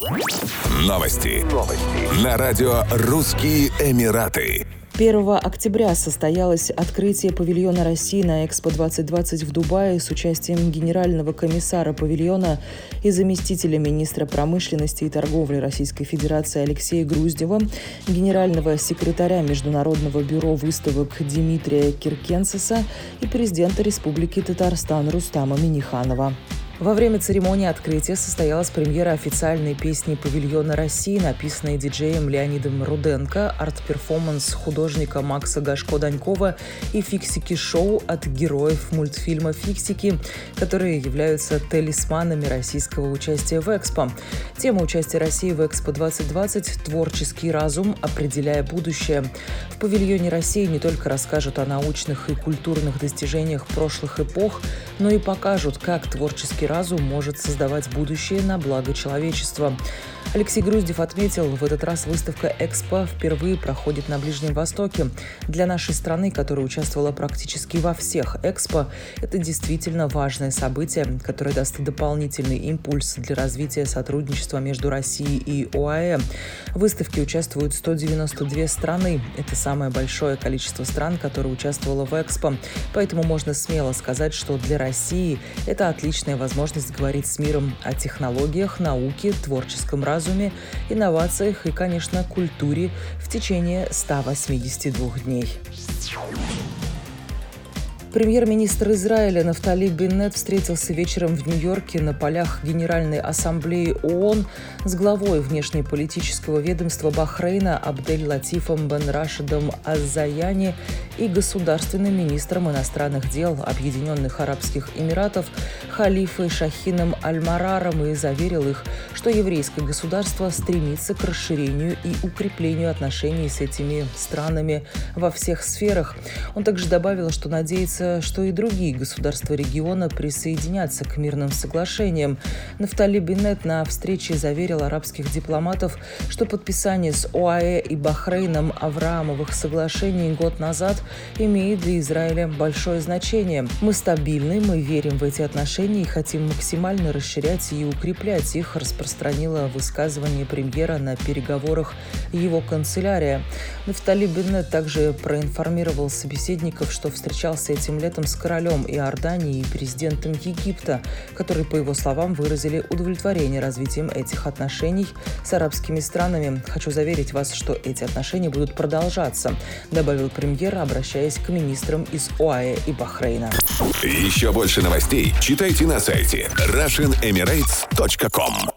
Новости. Новости. На радио «Русские Эмираты». 1 октября состоялось открытие павильона России на Экспо-2020 в Дубае с участием генерального комиссара павильона и заместителя министра промышленности и торговли Российской Федерации Алексея Груздева, генерального секретаря Международного бюро выставок Дмитрия Киркенсеса и президента Республики Татарстан Рустама Миниханова. Во время церемонии открытия состоялась премьера официальной песни павильона России, написанной диджеем Леонидом Руденко, арт-перформанс художника Макса Гашко-Данькова и фиксики-шоу от героев мультфильма «Фиксики», которые являются талисманами российского участия в Экспо. Тема участия России в Экспо 2020 – творческий разум, определяя будущее. В павильоне России не только расскажут о научных и культурных достижениях прошлых эпох, но и покажут, как творческий разум может создавать будущее на благо человечества. Алексей Груздев отметил, в этот раз выставка «Экспо» впервые проходит на Ближнем Востоке. Для нашей страны, которая участвовала практически во всех «Экспо», это действительно важное событие, которое даст дополнительный импульс для развития сотрудничества между Россией и ОАЭ. В выставке участвуют 192 страны. Это самое большое количество стран, которое участвовало в «Экспо». Поэтому можно смело сказать, что для России это отличная возможность говорить с миром о технологиях, науке, творческом разуме, инновациях и, конечно, культуре в течение 182 дней. Премьер-министр Израиля Нафтали Беннет встретился вечером в Нью-Йорке на полях Генеральной Ассамблеи ООН с главой внешнеполитического ведомства Бахрейна Абдель Латифом Бен Рашидом Аззаяни и государственным министром иностранных дел Объединенных Арабских Эмиратов Халифой Шахином Аль-Мараром и заверил их, что еврейское государство стремится к расширению и укреплению отношений с этими странами во всех сферах. Он также добавил, что надеется надеется, что и другие государства региона присоединятся к мирным соглашениям. Нафтали Беннет на встрече заверил арабских дипломатов, что подписание с ОАЭ и Бахрейном Авраамовых соглашений год назад имеет для Израиля большое значение. Мы стабильны, мы верим в эти отношения и хотим максимально расширять и укреплять их, распространила высказывание премьера на переговорах его канцелярия. Нафтали Беннет также проинформировал собеседников, что встречался этим этим летом с королем Иордании и президентом Египта, которые, по его словам, выразили удовлетворение развитием этих отношений с арабскими странами. Хочу заверить вас, что эти отношения будут продолжаться, добавил премьер, обращаясь к министрам из ОАЭ и Бахрейна. Еще больше новостей читайте на сайте RussianEmirates.com